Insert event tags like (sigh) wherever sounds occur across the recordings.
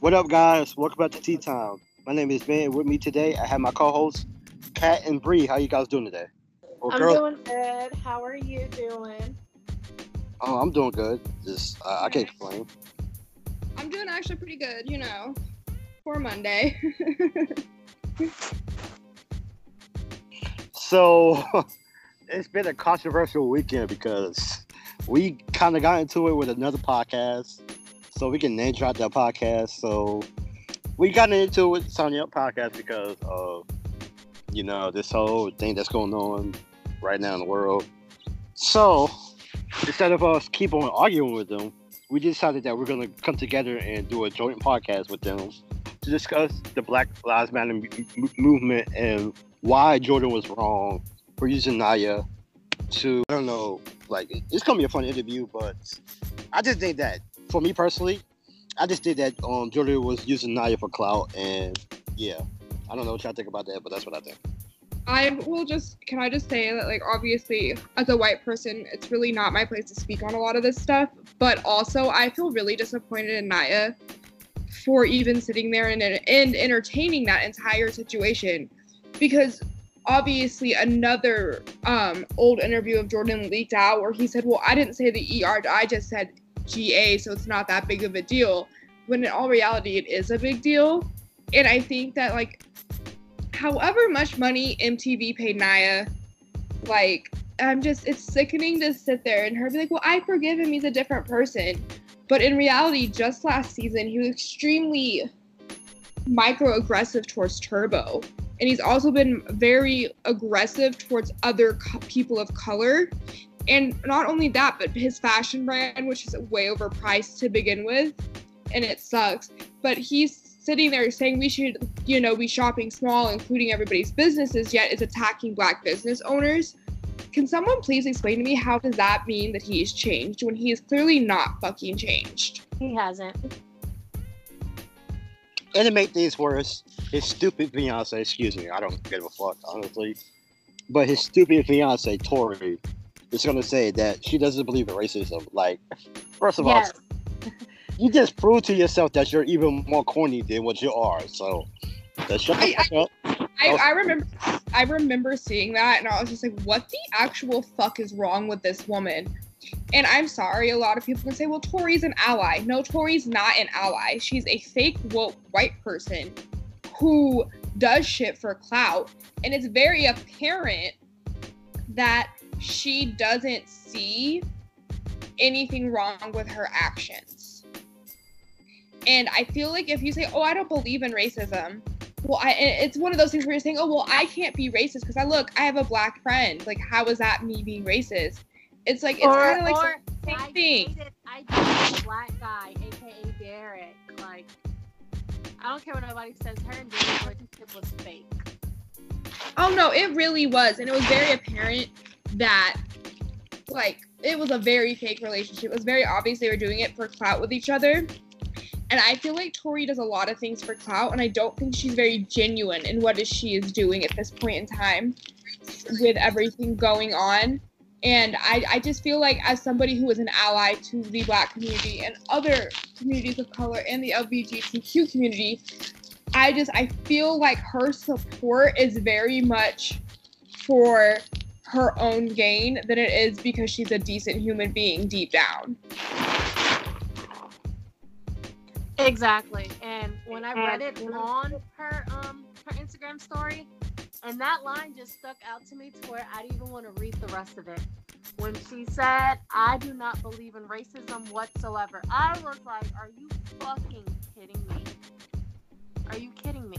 What up, guys? Welcome back to Tea Time. My name is Ben. With me today, I have my co-hosts, Kat and Bree. How you guys doing today? Or I'm girl- doing good. How are you doing? Oh, I'm doing good. Just uh, I can't complain. I'm doing actually pretty good, you know, for Monday. (laughs) So (laughs) it's been a controversial weekend because we kind of got into it with another podcast, so we can name drop that podcast. So we got into it with Sonya podcast because of you know this whole thing that's going on right now in the world. So instead of us keep on arguing with them, we decided that we're gonna come together and do a joint podcast with them to discuss the Black Lives Matter m- m- movement and why Jordan was wrong for using Naya to I don't know, like it's gonna be a fun interview, but I just think that for me personally, I just did that um Jordan was using Naya for clout and yeah. I don't know what y'all think about that, but that's what I think. I will just, can I just say that, like, obviously, as a white person, it's really not my place to speak on a lot of this stuff. But also, I feel really disappointed in Naya for even sitting there and, and entertaining that entire situation. Because obviously, another um, old interview of Jordan leaked out where he said, Well, I didn't say the ER, I just said GA, so it's not that big of a deal. When in all reality, it is a big deal. And I think that, like, however much money MTV paid Naya, like I'm just it's sickening to sit there and her be like, well, I forgive him, he's a different person. But in reality, just last season, he was extremely microaggressive towards Turbo. And he's also been very aggressive towards other co- people of color. And not only that, but his fashion brand, which is way overpriced to begin with, and it sucks. But he's sitting there saying we should, you know, be shopping small, including everybody's businesses, yet is attacking black business owners. Can someone please explain to me how does that mean that he's changed when he is clearly not fucking changed? He hasn't. And to make things worse, his stupid fiance, excuse me, I don't give a fuck, honestly. But his stupid fiance, Tori, is gonna say that she doesn't believe in racism. Like, first of Yes. all, (laughs) you just prove to yourself that you're even more corny than what you are. So, just shut the I- fuck. I, I remember I remember seeing that and I was just like, what the actual fuck is wrong with this woman? And I'm sorry, a lot of people can say, well, Tori's an ally. No, Tori's not an ally. She's a fake woke white person who does shit for clout. And it's very apparent that she doesn't see anything wrong with her actions. And I feel like if you say, oh, I don't believe in racism, well, I, it's one of those things where you're saying, oh, well, I can't be racist because I look, I have a black friend. Like, how is that me being racist? It's like, it's kind of like or the same I thing. dated, I dated a black guy, aka Derek. Like, I don't care what nobody says. Her and Derek's relationship was fake. Oh, no, it really was. And it was very apparent that, like, it was a very fake relationship. It was very obvious they were doing it for clout with each other. And I feel like Tori does a lot of things for clout, and I don't think she's very genuine in what she is doing at this point in time with everything going on. And I, I just feel like as somebody who is an ally to the black community and other communities of color and the LGBTQ community, I just I feel like her support is very much for her own gain than it is because she's a decent human being deep down. Exactly. And when I read it on her um her Instagram story, and that line just stuck out to me to where I didn't even want to read the rest of it. When she said, "I do not believe in racism whatsoever," I was like, "Are you fucking kidding me? Are you kidding me?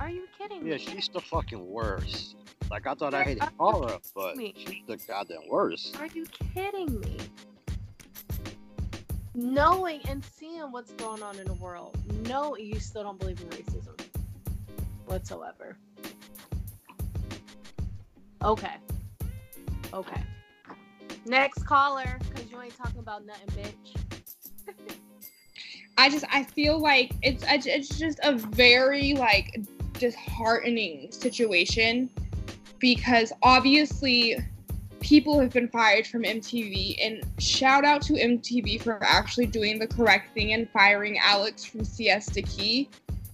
Are you kidding me? Yeah, she's the fucking worst. Like, I thought I hated are Cara, but me? she's the goddamn worst. Are you kidding me? Knowing and seeing what's going on in the world, no, you still don't believe in racism whatsoever. Okay. Okay. Next caller, because you ain't talking about nothing, bitch. I just I feel like it's it's just a very like disheartening situation because obviously people have been fired from MTV. And shout out to MTV for actually doing the correct thing and firing Alex from Siesta Key.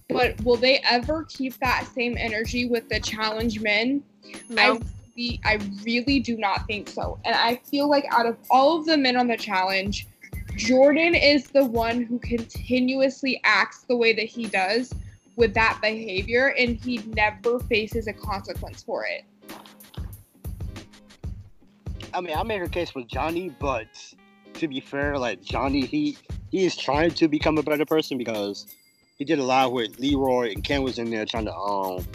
But will they ever keep that same energy with the challenge men? No. I really, I really do not think so. And I feel like out of all of the men on the challenge, Jordan is the one who continuously acts the way that he does with that behavior, and he never faces a consequence for it. I mean, I make a case for Johnny, but to be fair, like Johnny, he he is trying to become a better person because he did a lot with Leroy and Ken was in there trying to um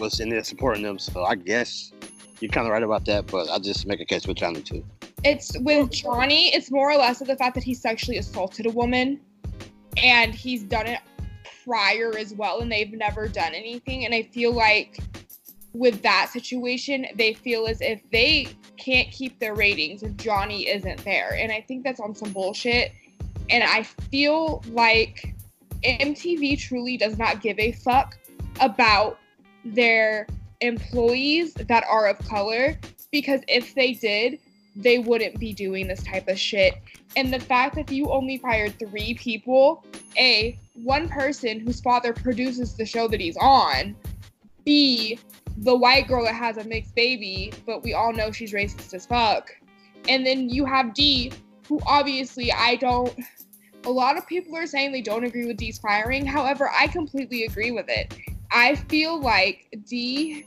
was in there supporting them. So I guess you're kind of right about that, but I just make a case with Johnny too. It's with Johnny, it's more or less of the fact that he sexually assaulted a woman and he's done it prior as well, and they've never done anything. And I feel like with that situation, they feel as if they can't keep their ratings if Johnny isn't there. And I think that's on some bullshit. And I feel like MTV truly does not give a fuck about their employees that are of color because if they did, they wouldn't be doing this type of shit. And the fact that you only fired three people, A, one person whose father produces the show that he's on, B, the white girl that has a mixed baby, but we all know she's racist as fuck. And then you have Dee, who obviously I don't. A lot of people are saying they don't agree with Dee's firing. However, I completely agree with it. I feel like Dee,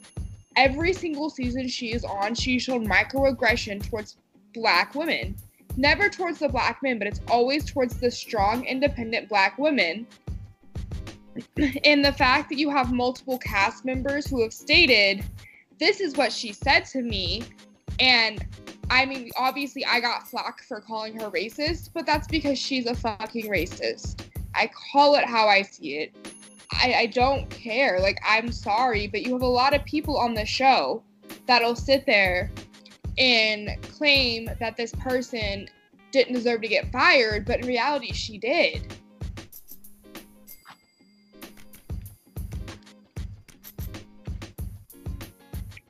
every single season she is on, she showed microaggression towards black women. Never towards the black men, but it's always towards the strong, independent black women and the fact that you have multiple cast members who have stated this is what she said to me. And i mean obviously i got flack for calling her racist but that's because she's a fucking racist. I call it how i see it. I, I don't care. Like i'm sorry but you have a lot of people on the show that'll sit there and claim that this person didn't deserve to get fired but in reality she did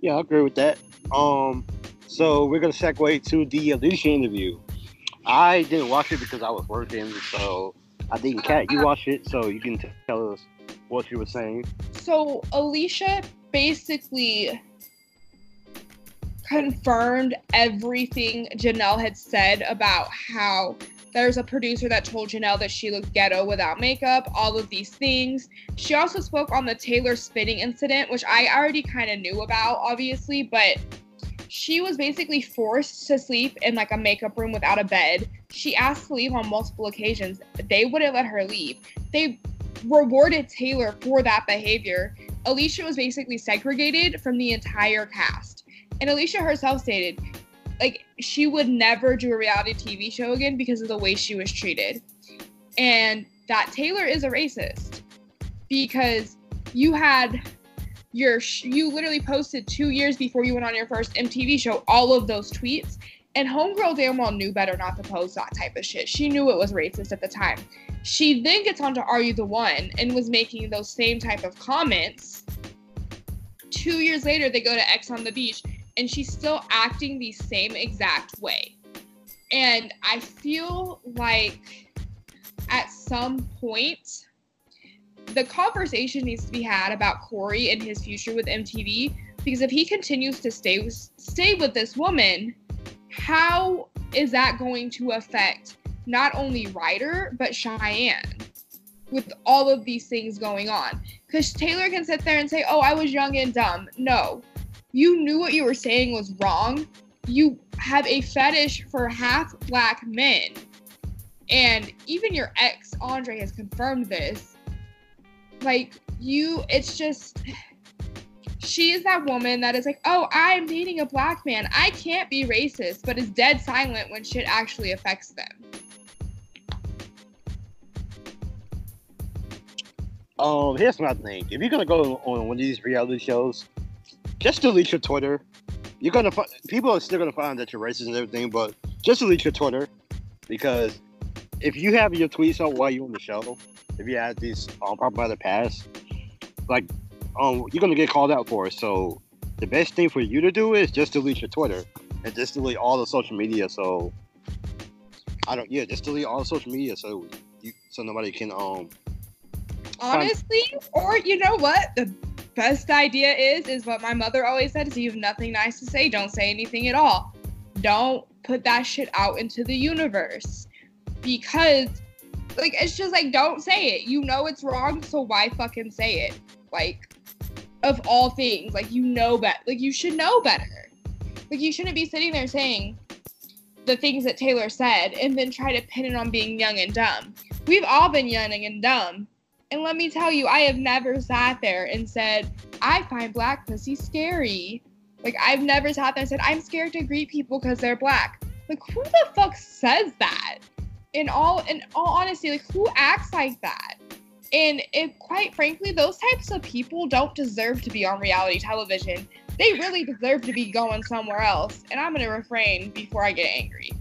Yeah, I agree with that. Um, so we're gonna segue to the Alicia interview. I didn't watch it because I was working, so I didn't. Cat, you watched it, so you can tell us what you were saying. so Alicia basically confirmed everything Janelle had said about how there's a producer that told Janelle that she looked ghetto without makeup, all of these things. She also spoke on the Taylor spitting incident, which I already kind of knew about, obviously, but she was basically forced to sleep in like a makeup room without a bed. She asked to leave on multiple occasions. They wouldn't let her leave. They rewarded Taylor for that behavior. Alicia was basically segregated from the entire cast. And Alicia herself stated, like, she would never do a reality TV show again because of the way she was treated. And that Taylor is a racist because you had your, you literally posted two years before you went on your first MTV show all of those tweets. And Homegirl damn well knew better not to post that type of shit. She knew it was racist at the time. She then gets on to Are You the One and was making those same type of comments. Two years later, they go to X on the Beach and she's still acting the same exact way. And I feel like at some point, the conversation needs to be had about Cory and his future with MTV because if he continues to stay with, stay with this woman, how is that going to affect not only Ryder but Cheyenne with all of these things going on? Because Taylor can sit there and say, "Oh, I was young and dumb." No, you knew what you were saying was wrong. You have a fetish for half black men. And even your ex, Andre, has confirmed this. Like, you, it's just, she is that woman that is like, oh, I'm dating a black man. I can't be racist, but is dead silent when shit actually affects them. Um, here's my thing. If you're gonna go on one of these reality shows, just delete your Twitter. You're gonna find people are still gonna find that you're racist and everything, but just delete your Twitter because if you have your tweets out while you're on the show, if you have these on um, problematic past, like um, you're gonna get called out for it. So the best thing for you to do is just delete your Twitter and just delete all the social media. So I don't. Yeah, just delete all the social media so you so nobody can um. Honestly, or you know what? The best idea is is what my mother always said: is you have nothing nice to say, don't say anything at all. Don't put that shit out into the universe because like it's just like don't say it. You know it's wrong, so why fucking say it? Like of all things, like you know better. Like you should know better. Like you shouldn't be sitting there saying the things that Taylor said and then try to pin it on being young and dumb. We've all been young and dumb. And let me tell you, I have never sat there and said, I find black pussy scary. Like I've never sat there and said, I'm scared to greet people because they're black. Like who the fuck says that? In all in all honesty, like who acts like that? And it quite frankly, those types of people don't deserve to be on reality television. They really deserve to be going somewhere else. And I'm gonna refrain before I get angry.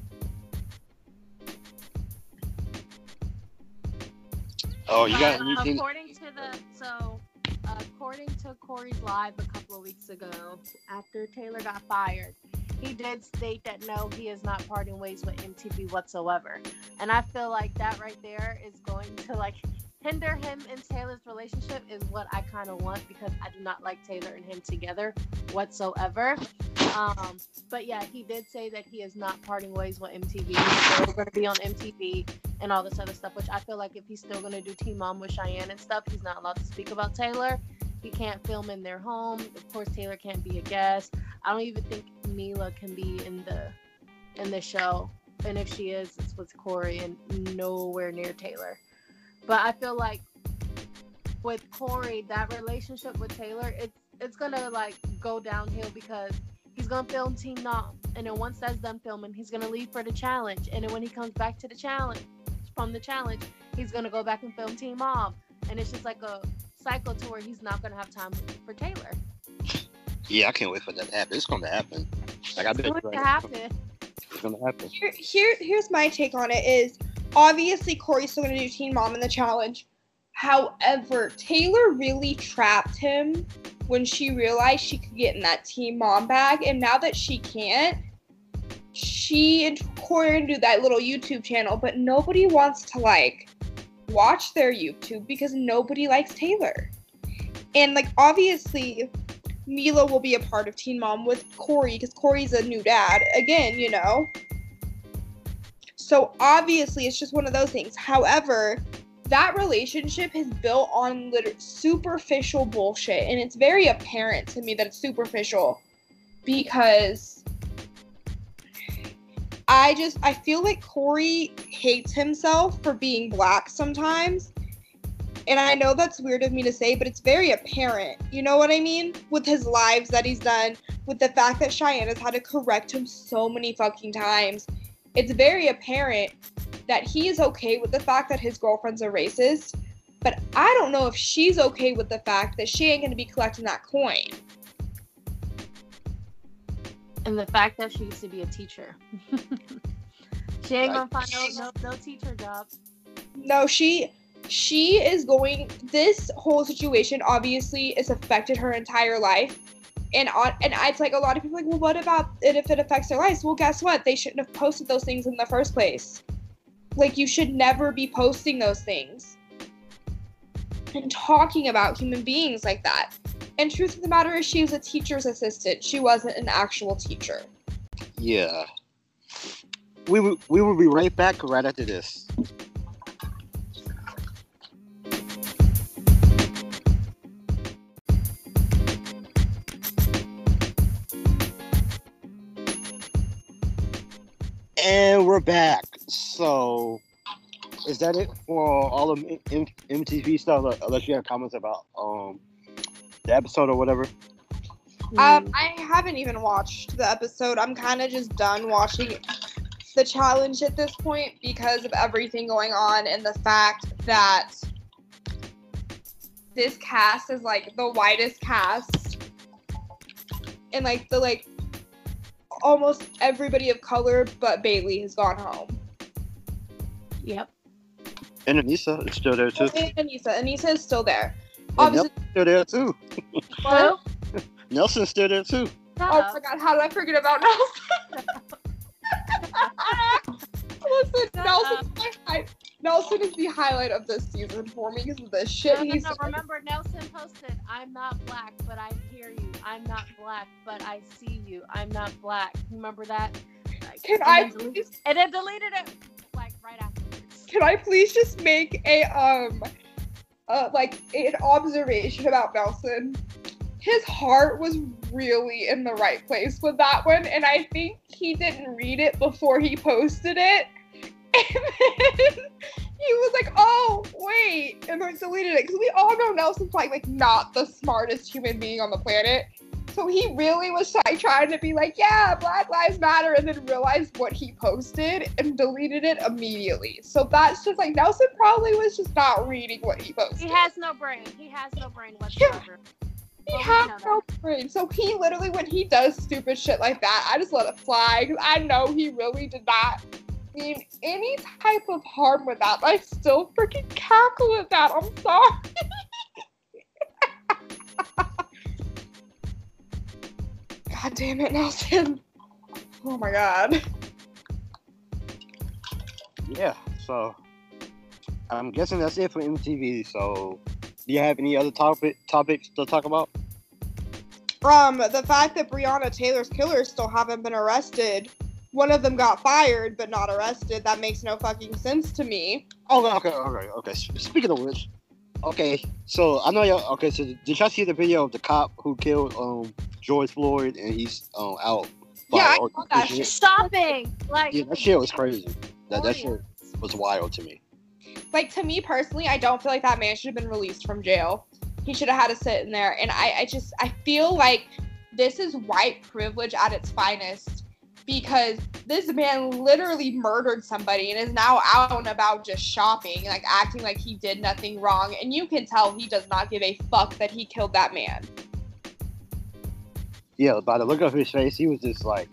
Oh, you got Uh, anything? according to the so according to Cory's live a couple of weeks ago, after Taylor got fired, he did state that no, he is not parting ways with MTV whatsoever. And I feel like that right there is going to like hinder him and Taylor's relationship is what I kind of want because I do not like Taylor and him together whatsoever. Um, but yeah, he did say that he is not parting ways with MTV. Still going to be on MTV and all this other stuff, which I feel like if he's still going to do Teen Mom with Cheyenne and stuff, he's not allowed to speak about Taylor. He can't film in their home. Of course, Taylor can't be a guest. I don't even think Mila can be in the in the show. And if she is, it's with Cory and nowhere near Taylor. But I feel like with Cory, that relationship with Taylor, it's it's gonna like go downhill because he's gonna film Teen Mom, and then once that's done filming, he's gonna leave for the challenge, and then when he comes back to the challenge from the challenge, he's gonna go back and film Teen Mom, and it's just like a cycle to where he's not gonna have time for Taylor. Yeah, I can't wait for that to happen. It's going to happen. Like I It's bet going you to right. happen. it's going to happen. Here, here, here's my take on it: is obviously Cory's still gonna do Teen Mom in the challenge. However, Taylor really trapped him when she realized she could get in that Teen Mom bag, and now that she can't, she and Cory do that little YouTube channel, but nobody wants to like watch their YouTube because nobody likes Taylor. And like obviously Mila will be a part of Teen Mom with Cory because Cory's a new dad. Again, you know. So obviously, it's just one of those things. However, that relationship is built on lit- superficial bullshit, and it's very apparent to me that it's superficial because I just I feel like Cory hates himself for being black sometimes. And I know that's weird of me to say, but it's very apparent. You know what I mean? With his lives that he's done, with the fact that Cheyenne has had to correct him so many fucking times. It's very apparent that he is okay with the fact that his girlfriend's a racist, but I don't know if she's okay with the fact that she ain't gonna be collecting that coin. And the fact that she used to be a teacher. (laughs) she ain't gonna find no, no, no teacher job. No, she she is going this whole situation obviously has affected her entire life. And on and it's like a lot of people like, well, what about it if it affects their lives? Well, guess what? They shouldn't have posted those things in the first place. Like you should never be posting those things and talking about human beings like that. And truth of the matter is she was a teacher's assistant. She wasn't an actual teacher. Yeah. We will, we will be right back right after this. Back. So, is that it for all of M- MTV stuff? Unless you have comments about um the episode or whatever. Um, I haven't even watched the episode. I'm kind of just done watching the challenge at this point because of everything going on and the fact that this cast is like the widest cast and like the like almost everybody of color but Bayleigh has gone home. Yep. And Aneesa is still there too. And Aneesa, Aneesa is still there. And Obviously, Nelson's still there too. (laughs) Well, (laughs) Nelson's still there too. oh my god, how did I forget about Nelson? (laughs) Listen, Nelson, Nelson is the highlight of this season for me because of the shit no, no, he's. No, remember, Nelson posted, "I'm not black, but I hear you. I'm not black, but I see you. I'm not black." Remember that? Like, Can I please? And then deleted it like right afterwards. Can I please just make a um, uh, like an observation about Nelson? His heart was really in the right place with that one, and I think he didn't read it before he posted it. And (laughs) then he was like, "Oh, wait," and then deleted it because we all know Nelson's like like not the smartest human being on the planet. So he really was like trying to be like, "Yeah, Black Lives Matter," and then realized what he posted and deleted it immediately. So that's just like Nelson probably was just not reading what he posted. He has no brain. He has no brain (laughs) whatsoever. Yeah. He has no brain. So he literally, when he does stupid shit like that, I just let it fly because I know he really did not mean any type of harm with that. I still freaking cackle at that. I'm sorry. (laughs) god damn it, Nelson. Oh my god. Yeah, so I'm guessing that's it for MTV. So, do you have any other topic topics to talk about? Um, the fact that Breonna Taylor's killers still haven't been arrested one of them got fired but not arrested. That makes no fucking sense to me. Oh, okay, okay, okay. Speaking of which, okay, so I know y'all. Okay, so did y'all see the video of the cop who killed um George Floyd and he's um out? Yeah, I saw that shit. Stopping, like yeah, that shit was crazy. That that shit was wild to me. Like to me personally, I don't feel like that man should have been released from jail. He should have had to sit in there, and I, I just I feel like this is white privilege at its finest because this man literally murdered somebody and is now out and about just shopping, like acting like he did nothing wrong. And you can tell he does not give a fuck that he killed that man. Yeah, by the look of his face, he was just like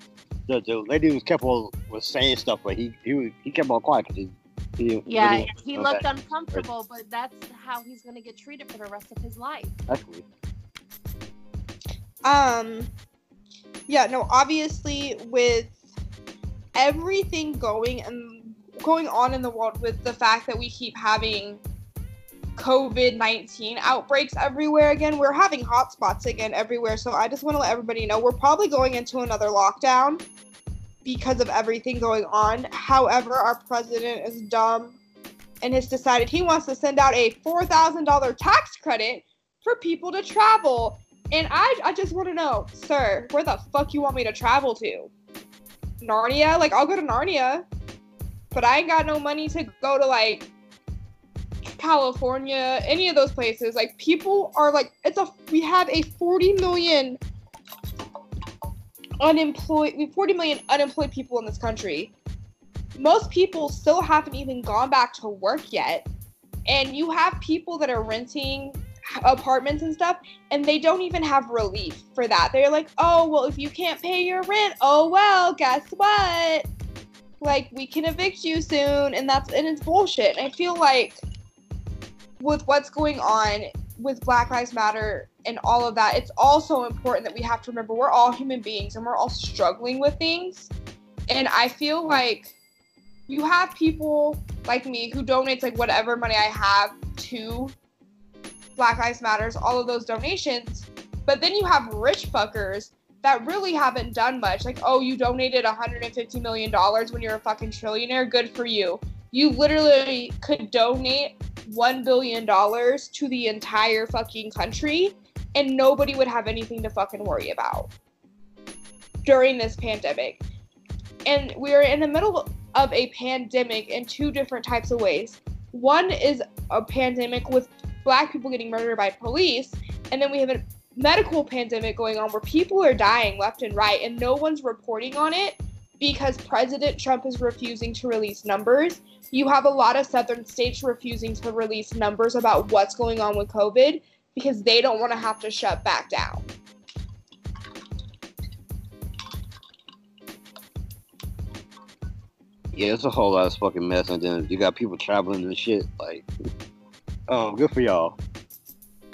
the, the lady was kept on was saying stuff, but he he he kept on quiet because he. He, yeah, really he looked that. uncomfortable, but that's how he's gonna get treated for the rest of his life. Actually. Um, yeah, no, obviously with everything going and going on in the world with the fact that we keep having COVID 19 outbreaks everywhere again. We're having hotspots again everywhere. So I just want to let everybody know we're probably going into another lockdown because of everything going on. However, our president is dumb and has decided he wants to send out a $4,000 tax credit for people to travel. And I, I just want to know, sir, where the fuck you want me to travel to? Narnia? Like, I'll go to Narnia, but I ain't got no money to go to like California, any of those places. Like, people are like, it's a, we have a 40 million unemployed, 40 million unemployed people in this country. Most people still haven't even gone back to work yet. And you have people that are renting apartments and stuff and they don't even have relief for that. They're like oh well if you can't pay your rent oh well guess what? Like we can evict you soon and that's and it's bullshit. And i feel like with what's going on with black lives matter and all of that it's also important that we have to remember we're all human beings and we're all struggling with things. And i feel like you have people like me who donates like whatever money i have to Black Lives Matters, all of those donations. But then you have rich fuckers that really haven't done much. Like, oh, you donated $150 million when you're a fucking trillionaire. Good for you. You literally could donate $1 billion to the entire fucking country and nobody would have anything to fucking worry about during this pandemic. And we are in the middle of a pandemic in two different types of ways. One is a pandemic with black people getting murdered by police, and then we have a medical pandemic going on where people are dying left and right, and no one's reporting on it because President Trump is refusing to release numbers. You have a lot of southern states refusing to release numbers about what's going on with COVID because they don't want to have to shut back down. Yeah, it's a whole lot of fucking mess, and then you got people traveling and shit. Like, oh, good for y'all.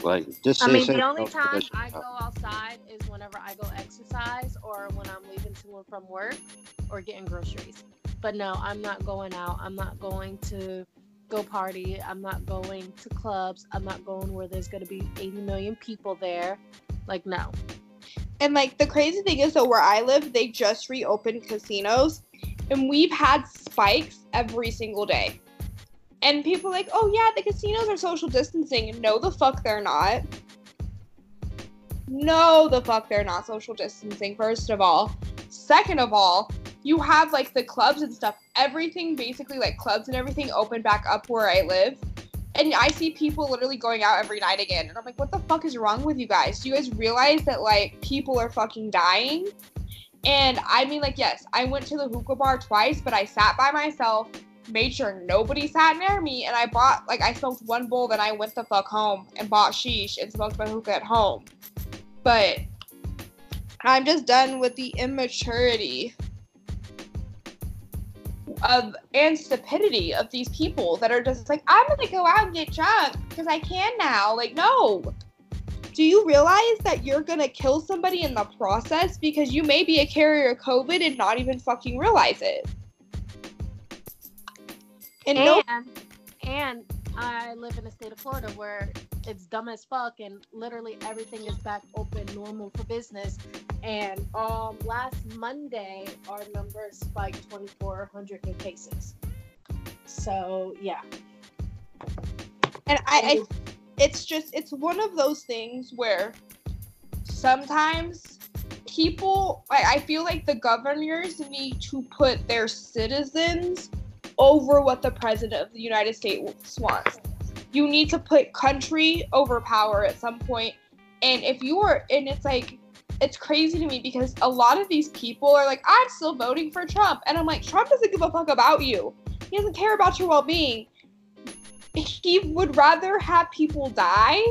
Like, just I mean, the only time I go outside is whenever whenever I go exercise or when I'm leaving to and from work or getting groceries. But no, I'm not going out. I'm not going to go party. I'm not going to clubs. I'm not going where there's going to be 80 million people there. Like, no. And like the crazy thing is, though, where I live, they just reopened casinos, and we've had spikes every single day. And people like, oh yeah, the casinos are social distancing. No, the fuck they're not. No, the fuck they're not social distancing, first of all. Second of all, you have like the clubs and stuff, everything basically like clubs and everything open back up where I live. And I see people literally going out every night again. And I'm like, what the fuck is wrong with you guys? Do you guys realize that like people are fucking dying? And I mean, like, yes, I went to the hookah bar twice, but I sat by myself, made sure nobody sat near me, and I bought, like, I smoked one bowl, then I went the fuck home and bought sheesh and smoked my hookah at home. But I'm just done with the immaturity of and stupidity of these people that are just like, I'm gonna go out and get drunk because I can now. Like, no. Do you realize that you're gonna kill somebody in the process because you may be a carrier of COVID and not even fucking realize it? And and, no- and I live in the state of Florida where it's dumb as fuck and literally everything is back open normal for business. And um last monday our numbers spiked 2400 new cases. So yeah. And I, I it's just it's one of those things where sometimes people I, I feel like the governors need to put their citizens over what the president of the united states wants you need to put country over power at some point. And if you are, and it's like, it's crazy to me because a lot of these people are like, I'm still voting for Trump. And I'm like, Trump doesn't give a fuck about you. He doesn't care about your well being. He would rather have people die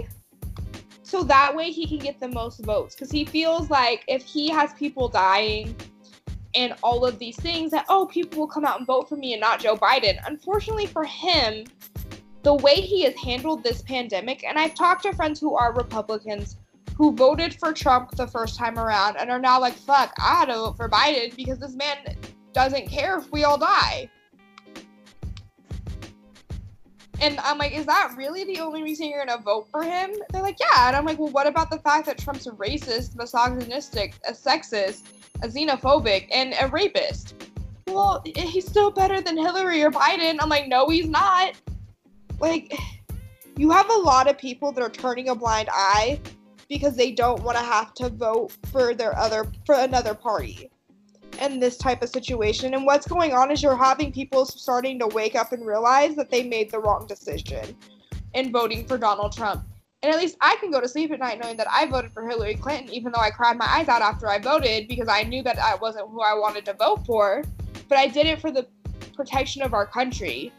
so that way he can get the most votes. Because he feels like if he has people dying and all of these things, that, oh, people will come out and vote for me and not Joe Biden. Unfortunately for him, the way he has handled this pandemic, and I've talked to friends who are Republicans who voted for Trump the first time around and are now like, fuck, I had to vote for Biden because this man doesn't care if we all die. And I'm like, is that really the only reason you're gonna vote for him? They're like, yeah. And I'm like, well, what about the fact that Trump's a racist, misogynistic, a sexist, a xenophobic, and a rapist? Well, he's still better than Hillary or Biden. I'm like, no, he's not like you have a lot of people that are turning a blind eye because they don't want to have to vote for their other for another party in this type of situation. And what's going on is you're having people starting to wake up and realize that they made the wrong decision in voting for Donald Trump. And at least I can go to sleep at night knowing that I voted for Hillary Clinton even though I cried my eyes out after I voted because I knew that I wasn't who I wanted to vote for. But I did it for the protection of our country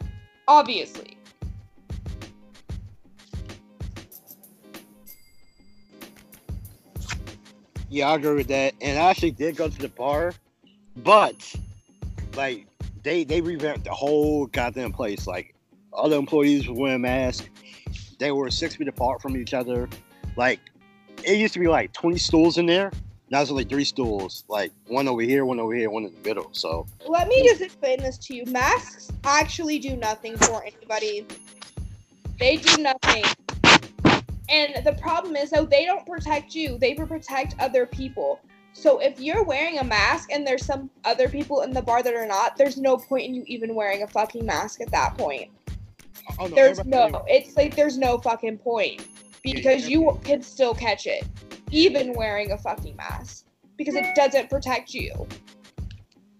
obviously. Yeah, I agree with that. And I actually did go to the bar, but like they they revamped the whole goddamn place. Like all the employees were wearing masks. They were six feet apart from each other. Like it used to be like 20 stools in there. Now it's only three stools, like one over here, one over here, one in the middle. So let me just explain this to you. Masks actually do nothing for anybody. They do nothing. And the problem is, though, they don't protect you, they protect other people. So if you're wearing a mask and there's some other people in the bar that are not, there's no point in you even wearing a fucking mask at that point. Oh, no, there's no, it's like there's no fucking point because you can still catch it, even wearing a fucking mask, because it doesn't protect you.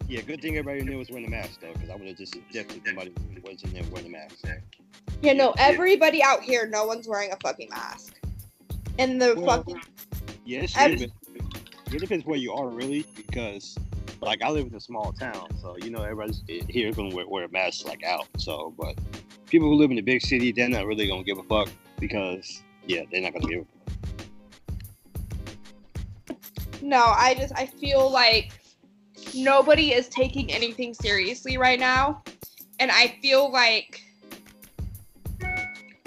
Yeah, good thing everybody knew was wearing a mask though, because I would have just suggested somebody was in there wearing a mask. Yeah, no, everybody out here, no one's wearing a fucking mask. And the well, fucking. Yes, yeah, it depends where you are, really, because like I live in a small town, so you know everybody's here is gonna wear, wear a mask like out. So, but people who live in a big city, they're not really gonna give a fuck because yeah, they're not gonna give a fuck. No, I just I feel like nobody is taking anything seriously right now, and I feel like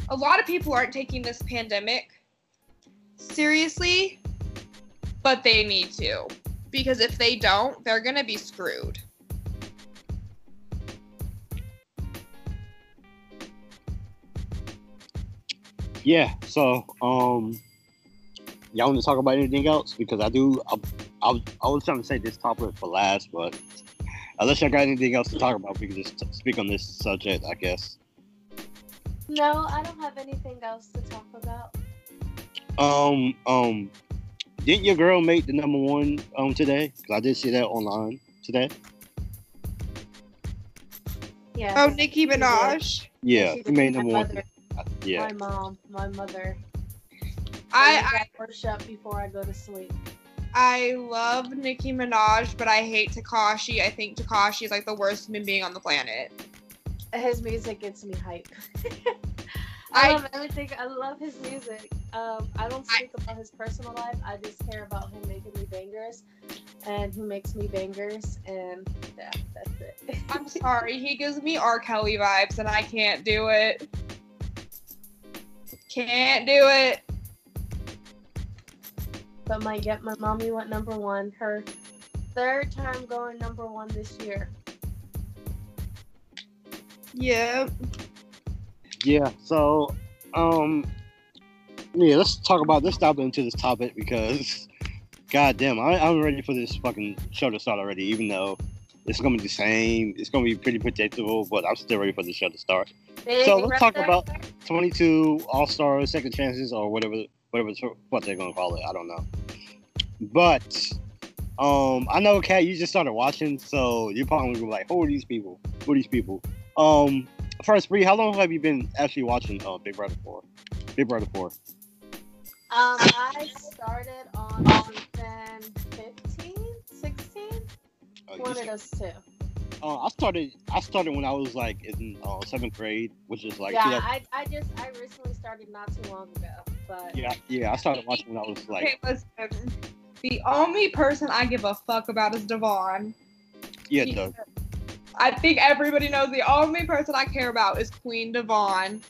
a lot of people aren't taking this pandemic seriously but they need to because if they don't, they're gonna be screwed. Yeah. So, um, y'all want to talk about anything else? Because I do. I, I, I was trying to say this topic for last, but unless y'all got anything else to talk about, we can just speak on this subject, I guess. No, I don't have anything else to talk about. Um, um, didn't your girl make the number one um today? Because I did see that online today. Yeah. Oh, Nicki Minaj. Yeah, She she made my number one. Yeah, My mom, my mother. I, I worship before I go to sleep. I love Nicki Minaj, but I hate Tekashi. I think Tekashi is like the worst human being on the planet. His music gets me hype. (laughs) I, I- love everything. I love his music. Um, I don't speak about his personal life. I just care about him making me bangers, and he makes me bangers, and yeah, that's it. I'm (laughs) sorry, he gives me R. Kelly vibes, and I can't do it. Can't do it. but my yep, my mommy went number one. Her third time going number one this year. Yeah. Yeah. So, um, yeah, let's talk about let's dive into this topic because, god damn, I, I'm ready for this fucking show to start already. Even though it's gonna be the same, it's gonna be pretty predictable, but I'm still ready for the show to start. Big So, let's talk about- 22 All Stars, Second Chances, or whatever, whatever what they're gonna call it. I don't know. But um, I know, Kat, you just started watching, so you're probably gonna be like, "Who are these people? Who are these people?" Um, first, Bree, how long have you been actually watching uh, Big Brother for? Big Brother for? Um, I started on season 15, 16. Uh, One you- of those two. uh, I started. I started when I was like in uh, seventh grade, which is like yeah, yeah, I, I just I recently started not too long ago, but yeah, yeah. I started watching when I was like, Okay, listen. The only person I give a fuck about is Da'Vonne. yeah, the, I think everybody knows the only person I care about is Queen Da'Vonne.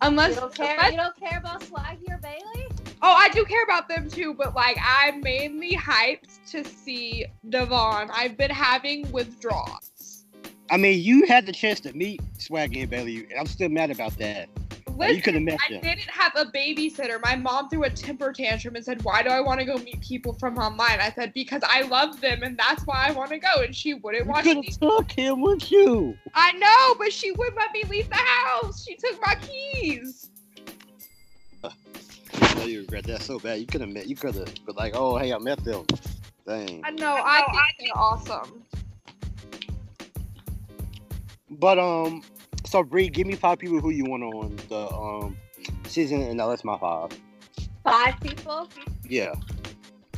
Unless, you don't care. unless- You don't care about Swaggy or Bayleigh? oh, I do care about them too, but like I'm mainly hyped to see Da'Vonne. I've been having withdrawals. I mean, you had the chance to meet Swaggy and Bayleigh. and I'm still mad about that. Like, you could have met I didn't have a babysitter. My mom threw a temper tantrum and said, Why do I want to go meet people from online? I said, Because I love them and that's why I want to go. And she wouldn't You could me. have took him with you. I know, but she wouldn't let me leave the house. She took my keys. I know you regret that so bad. You could have met. You could have been like, "Oh, hey, I met them." Dang. I know, I think they're awesome. But um, so Bree, give me five people who you want on the um season, and now that's my five. Five people. Yeah.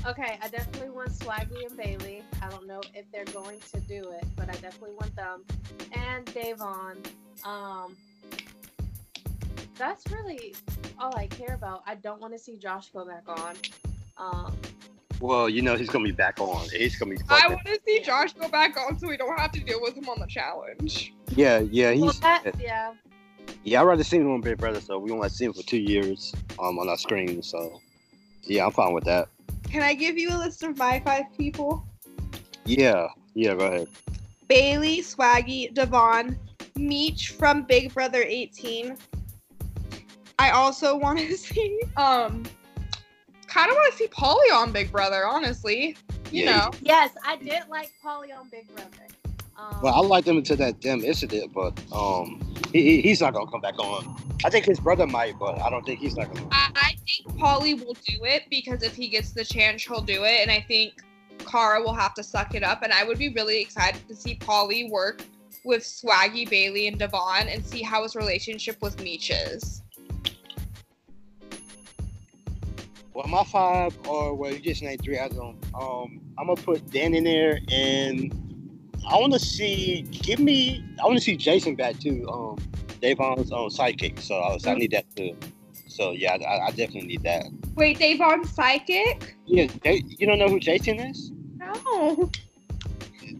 Okay, I definitely want Swaggy and Bayleigh. I don't know if they're going to do it, but I definitely want them. And Da'Vonne. Um, that's really all I care about. I don't want to see Josh go back on. Um, Well, you know he's gonna be back on. He's gonna be. I want to see Josh go back on so we don't have to deal with him on the challenge. Yeah, yeah, well, he's. that, yeah. Yeah, I'd rather see him on Big Brother, so we only see him for two years um on our screen. So, yeah, I'm fine with that. Can I give you a list of my five people? Yeah, yeah, go ahead. Bayleigh, Swaggy, Da'Vonne, Meech from Big Brother 18. I also (laughs) want to see, um, kind of want to see Paulie on Big Brother, honestly. You Yeah, know. Yes, I did like Paulie on Big Brother. Um, Well, I liked him until that damn incident, but um, he, he- he's not gonna come back on. I think his brother might, but I don't think he's not gonna. I, I think Paulie will do it because if he gets the chance, he'll do it. And I think Cara will have to suck it up. And I would be really excited to see Paulie work with Swaggy, Bayleigh, and Da'Vonne and see how his relationship with Meech is. Well, my five are well, you just named three. I don't. Um, I'm gonna put Dan in there, and I want to see. Give me. I want to see Jason back too. Um, Da'Vonne's um, sidekick. So I, was, I need that too. So yeah, I, I definitely need that. Wait, Da'Vonne Psychic? Yeah, they, you don't know who Jason is? No.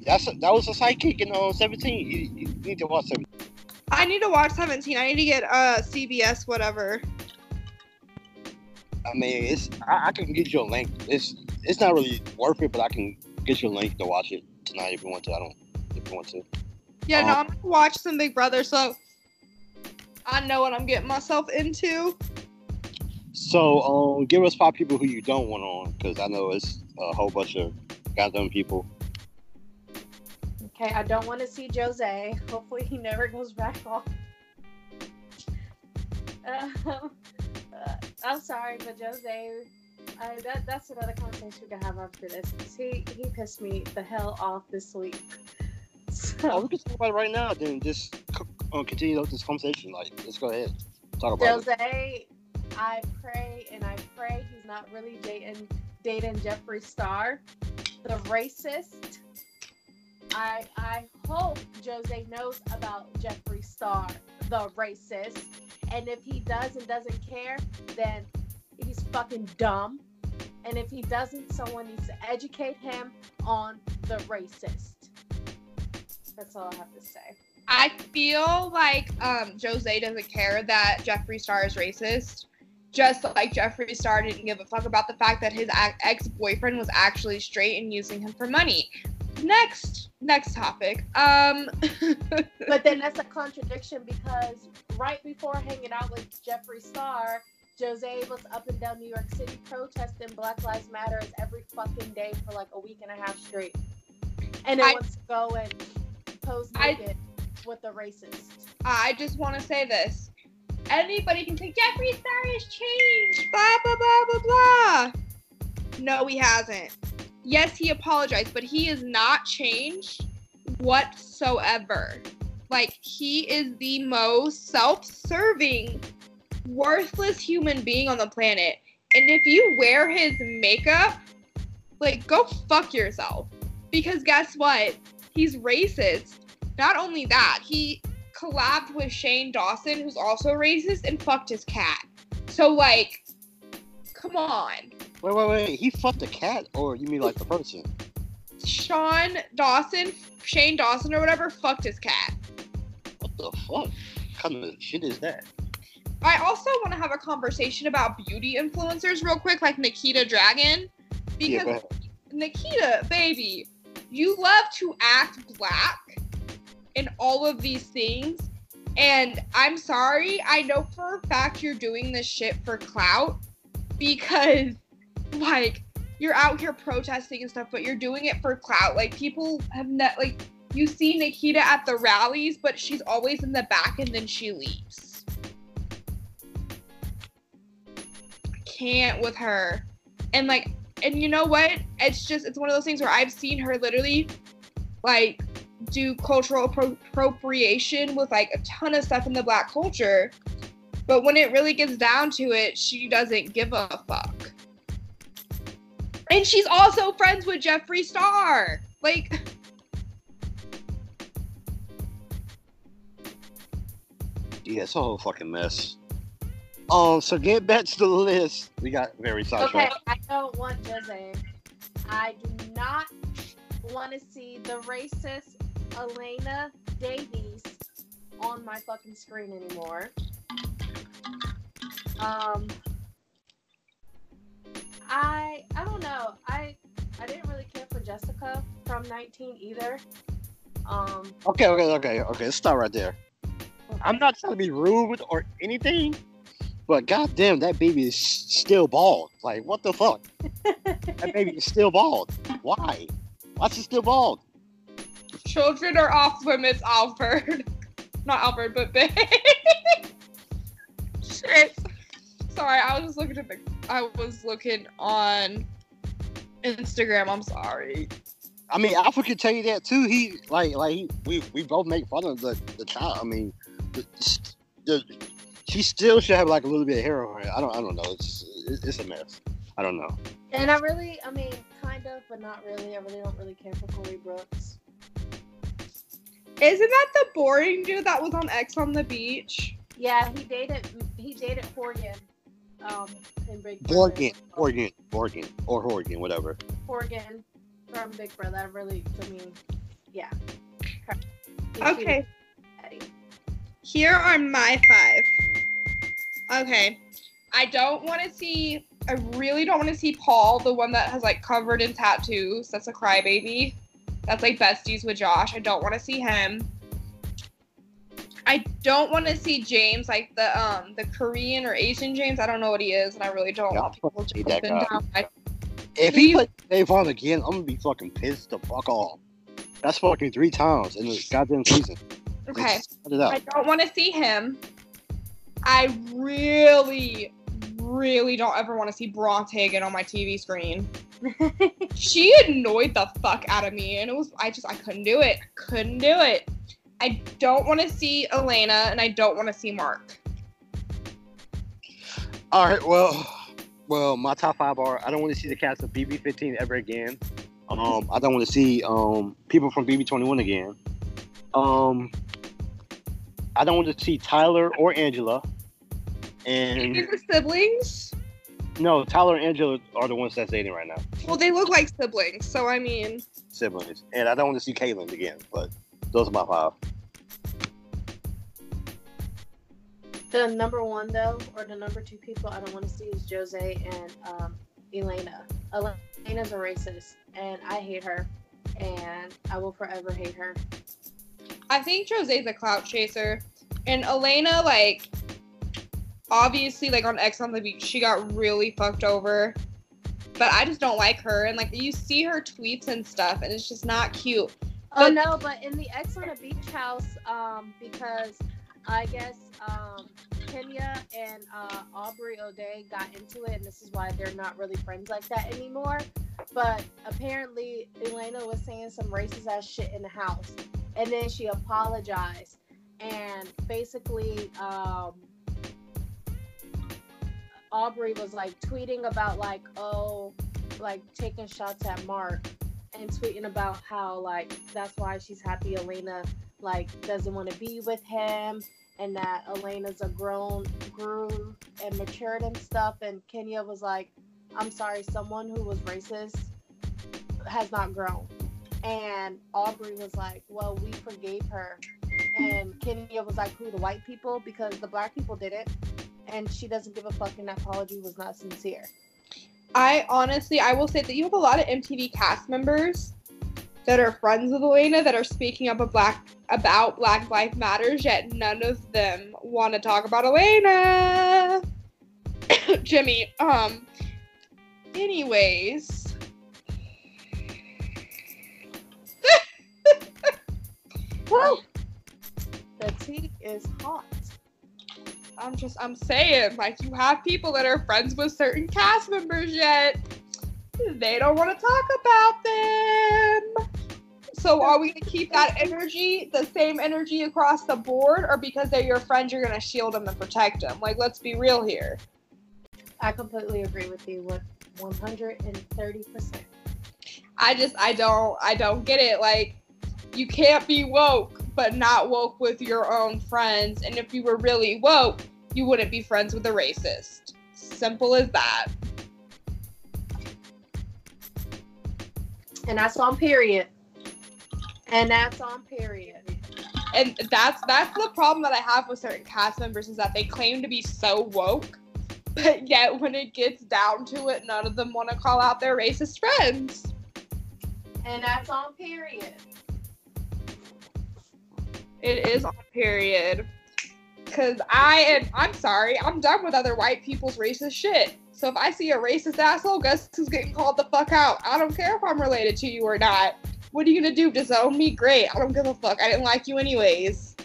That's a, that was a sidekick in uh, 17. You, you need to watch 17. I need to watch 17. I need to get uh CBS whatever. I mean, it's I, I can get you a link. It's it's not really worth it, but I can get you a link to watch it tonight if you want to. I don't if you want to. Yeah, no, Um, I'm gonna watch some Big Brother, so I know what I'm getting myself into. So, um, give us five people who you don't want on, because I know it's a whole bunch of goddamn people. Okay, I don't want to see Jose. Hopefully, he never goes back on. Um, (laughs) uh, I'm sorry, but Jose, I, that, that's another conversation we can have after this. 'cause he he pissed me the hell off this week. Oh, we can talk about it right now. Then just uh, continue this conversation. Like, let's go ahead. Talk about it. Jose, I pray and I pray he's not really dating dating Jeffree Star, the racist. I I hope Jose knows about Jeffree Star, the racist. And if he does and doesn't care, then fucking dumb. And if he doesn't, someone needs to educate him on the racist. That's all I have to say. I feel like um, Jose doesn't care that Jeffree Star is racist. Just like Jeffree Star didn't give a fuck about the fact that his ex boyfriend was actually straight and using him for money. Next, next topic. Um, (laughs) But then that's a contradiction because right before hanging out with Jeffree Star, Jose was up and down New York City protesting Black Lives Matter every fucking day for like a week and a half straight. And then I- wants to go and pose I- naked with the racist. I just want to say this. Anybody can say Jeffree Star has changed. Blah blah blah blah blah. No, he hasn't. Yes, he apologized, but he is not changed whatsoever. Like he is the most self-serving, worthless human being on the planet. And if you wear his makeup, like go fuck yourself. Because guess what? He's racist. Not only that, he collabed with Shane Dawson, who's also racist, and fucked his cat. So like, come on. Wait, wait, wait. He fucked a cat, or you mean like the person? Sean Dawson, Shane Dawson or whatever, fucked his cat. What the fuck? What kind of shit is that? I also want to have a conversation about beauty influencers real quick, like Nikita Dragun. Because ahead. Nikita, baby, you love to act black in all of these things. And I'm sorry, I know for a fact you're doing this shit for clout because, (laughs) like, you're out here protesting and stuff, but you're doing it for clout. Like, people have not, like, you see Nikita at the rallies, but she's always in the back and then she leaves. Can't with her. And, like, and you know what? It's just it's one of those things where I've seen her literally like do cultural appro- appropriation with like a ton of stuff in the black culture. But when it really gets down to it, she doesn't give a fuck. And she's also friends with Jeffree Star. Like Yeah, it's a whole fucking mess. Um, so get back to the list. We got very Okay. I don't want Jose. I do not want to see the racist Elena Davies on my fucking screen anymore. Um, I I don't know. I I didn't really care for Jessica from 19 either. Um, Okay, okay, okay, okay. Let's stop right there. I'm not trying to be rude or anything, but goddamn, that baby is still bald. Like, what the fuck? that baby is still bald. Why? Why is she still bald? children are off limits, Alfred. (laughs) Not Alfred, but Ben. (laughs) Shit. Sorry, I was just looking at the I was looking on Instagram. I'm sorry. I mean, Alpha could tell you that too. He like like he, we we both make fun of the the child. I mean, the, the, she still should have like a little bit of hair on her. I don't I don't know. It's it's a mess. I don't know. and I really, I mean, kind of, but not really. I really don't really care for Corey Brooks. Isn't that the boring dude that was on Ex on the beach? Yeah, he dated he dated Horgan. Um, in Big Brother. Oregon, Oregon, Oregon, or Horgan, whatever. Horgan from Big Brother. I really, I mean, yeah. Okay. cheated on Eddie. Here are my five. Okay. I don't want to see I really don't want to see Paul, the one that has like covered in tattoos. That's a crybaby. That's like besties with Josh. I don't want to see him. I don't want to see James, like the um the Korean or Asian James. I don't know what he is, and I really don't want people to hate that put him guy. down. I- If he He- put Dave on again, I'm gonna be fucking pissed the fuck off. That's fucking three times in the goddamn season. Okay. Just cut it out. I don't want to see him. I really, really don't ever want to see Bronte again on my TV screen. (laughs) She annoyed the fuck out of me, and it was I just I couldn't do it. Couldn't do it. I don't want to see Elena, and I don't want to see Mark. All right, well, well, my top five are: I don't want to see the cast of BB15 ever again. Um, I don't want to see um people from BB21 again. Um, I don't want to see Tyler or Angela. And These are siblings. no, Tyler and Angela are the ones that's dating right now, Well, they look like siblings, so I mean, siblings. And I don't want to see Caitlyn again. But those are my five. The number one though, or the number two people I don't want to see is Jose and um, Elena. Elena's a racist, and I hate her, and I will forever hate her. I think Jose's a clout chaser, and Elena like obviously like on Ex on the Beach she got really fucked over, but I just don't like her and like you see her tweets and stuff and it's just not cute. Oh no, but in the Ex on the Beach house, um, because I guess um, Kenya and uh, Aubrey O'Day got into it, and this is why they're not really friends like that anymore. But apparently, Elena was saying some racist ass shit in the house, and then she apologized, and basically, um, Aubrey was like tweeting about like, oh, like taking shots at Mark and tweeting about how like that's why she's happy Elena like doesn't want to be with him and that Elena's a grown grew and matured and stuff. And Kenya was like I'm sorry someone who was racist has not grown. And Aubrey was like well we forgave her. And Kenya was like who the white people? Because the black people did it and she doesn't give a fuck and that apology was not sincere I honestly I will say that you have a lot of MTV cast members that are friends with Elena that are speaking up a black about Black Lives Matters, yet none of them want to talk about Elena. (coughs) Jimmy, um anyways. (laughs) Woo! (laughs) The tea is hot. I'm just I'm saying, like you have people that are friends with certain cast members yet they don't want to talk about them. So are we gonna keep that energy, the same energy across the board, or because they're your friends, you're gonna shield them and protect them? Like, let's be real here. I completely agree with you with 130%. I just I don't I don't get it. Like, you can't be woke, but not woke with your own friends. And if you were really woke, you wouldn't be friends with a racist. Simple as that. And that's on period. And that's on period. and that's that's the problem that I have with certain cast members is that they claim to be so woke, but yet when it gets down to it, none of them want to call out their racist friends. And that's on period. It is on period. Cause I am I'm sorry, I'm done with other white people's racist shit. So if I see a racist asshole, guess who's getting called the fuck out? I don't care if I'm related to you or not. What are you gonna do? Disown me? Great. I don't give a fuck. I didn't like you anyways.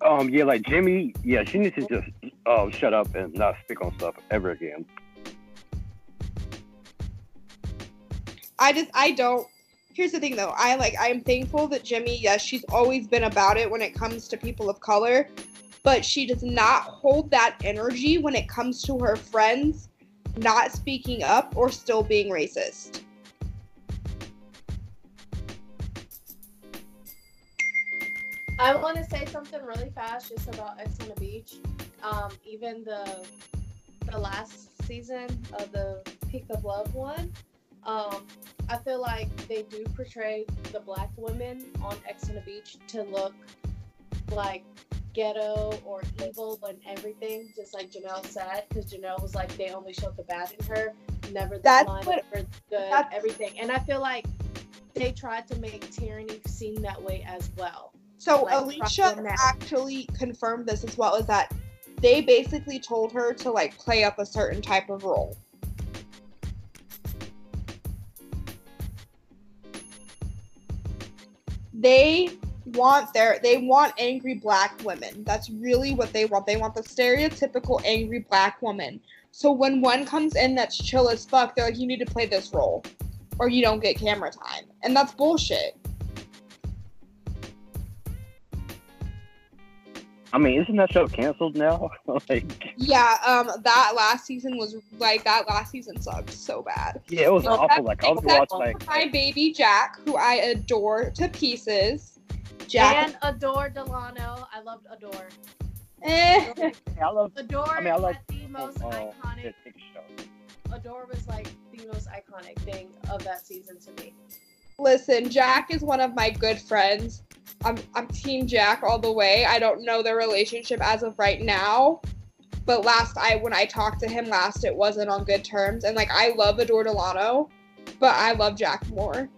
Um, yeah, like Jimmy, yeah, she needs to just um shut up and not speak on stuff ever again. I just I don't. Here's the thing though. I like I am thankful that Jimmy, yes, she's always been about it when it comes to people of color, but she does not hold that energy when it comes to her friends not speaking up or still being racist. I want to say something really fast just about Ex on the Beach. Um, even the the last season of the Peak of Love one, um, I feel like they do portray the black women on Ex on the Beach to look like ghetto or evil and everything, just like Janelle said, because Janelle was like they only showed the bad in her, never the That's fun, what- never good, everything. And I feel like they tried to make Tyranny seem that way as well. So like, Alicia trust in that. actually confirmed this as well. Is that they basically told her to like play up a certain type of role. They want their they want angry black women. That's really what they want. They want the stereotypical angry black woman. So when one comes in that's chill as fuck, they're like, you need to play this role, or you don't get camera time, and that's bullshit. I mean, isn't that show canceled now? (laughs) like, Yeah, um, that last season was like that last season sucked so bad. yeah, it was Except- awful. Like, I only except watched like. my baby Jack, who I adore to pieces. Jack, And Adore Delano, I loved Adore. eh. I love Adore I mean, I like- the most uh, iconic. the show. Adore was like the most iconic thing of that season to me. Listen, Jack is one of my good friends. I'm I'm Team Jack all the way. I don't know their relationship as of right now, but last I when I talked to him last, it wasn't on good terms. And like I love Adore Delano, but I love Jack more.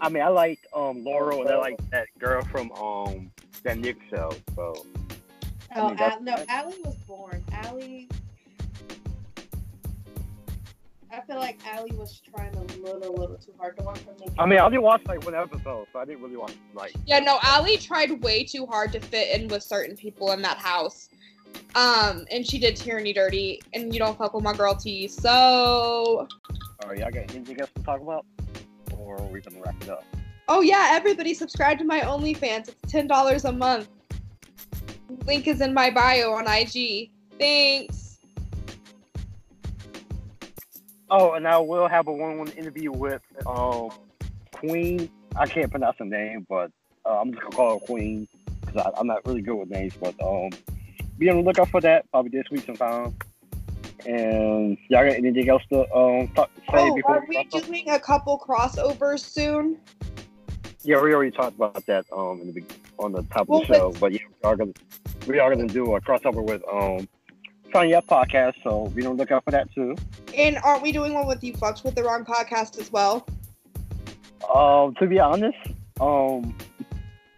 I mean, I like um Laurel and I like that girl from um that Nick show. So I Oh, mean, Al- no, Allie was born. Allie. I feel like Allie was trying a little, little too hard. The one from Nick. I mean, I only watched like one episode, so I didn't really watch like. Yeah, no, Ali tried way too hard to fit in with certain people in that house. Um, and she did tyranny dirty, and you don't fuck with my girl T. So, All right, y'all got anything else to talk about, or are we gonna wrap it up? oh yeah, everybody subscribe to my OnlyFans. It's ten dollars a month. Link is in my bio on IG. Thanks. Oh, and I will have a one-on-one interview with um Queen. I can't pronounce her name, but uh, I'm just gonna call her Queen because I'm not really good with names. But um, be on the lookout for that probably this week sometime. And y'all got anything else to um talk, say Oh, before are we up? doing a couple crossovers soon? Yeah, we already talked about that um in the, on the top Well, of the show. But yeah, we are gonna we are gonna do a crossover with um Sign Up podcast, so we don't look out for that too. And aren't we doing one with you fucks with the wrong podcast as well? Um, to be honest, um,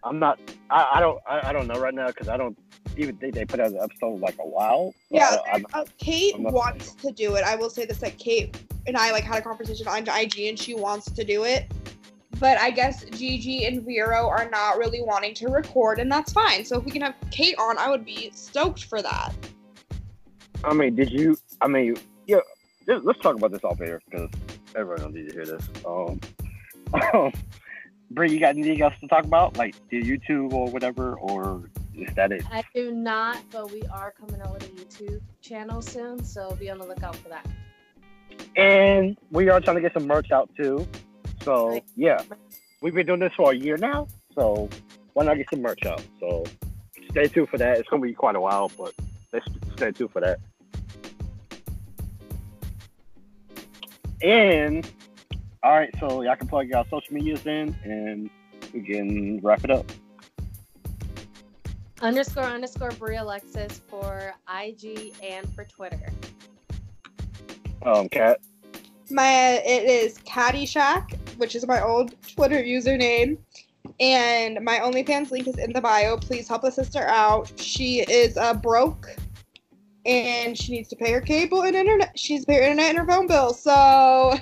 I'm not. I, I don't. I, I don't know right now because I don't even think they put out an episode like a while. Yeah, I, uh, Kate wants to do it. I will say this: like Kate and I like had a conversation on IG, and she wants to do it. But I guess Gigi and Vero are not really wanting to record, and that's fine. So if we can have Kate on, I would be stoked for that. I mean, did you? I mean, yeah. Let's, let's talk about this off air because everyone don't need to hear this. Um, (laughs) Bree, you got anything else to talk about, like the YouTube or whatever, or is that it? I do not, but we are coming out with a YouTube channel soon, so be on the lookout for that. And we are trying to get some merch out too. So yeah, we've been doing this for a year now. So why not get some merch out? So stay tuned for that. It's gonna be quite a while, but let's stay tuned for that. And all right, so y'all can plug your social medias in, and we can wrap it up. Underscore underscore Brie Alexis for IG and for Twitter. Um, Kat. My it is Caddyshack, which is my old Twitter username, and my OnlyFans link is in the bio. Please help a sister out. She is uh, broke, and she needs to pay her cable and internet. She's pay her internet and her phone bill. So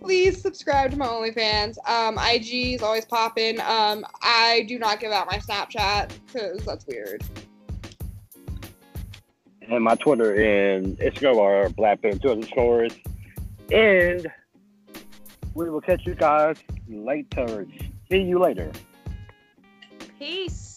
please subscribe to my OnlyFans. Um, IG is always popping. Um, I do not give out my Snapchat because that's weird. and my Twitter and Instagram are Black Bear two underscores. And we will catch you guys later. See you later. Peace.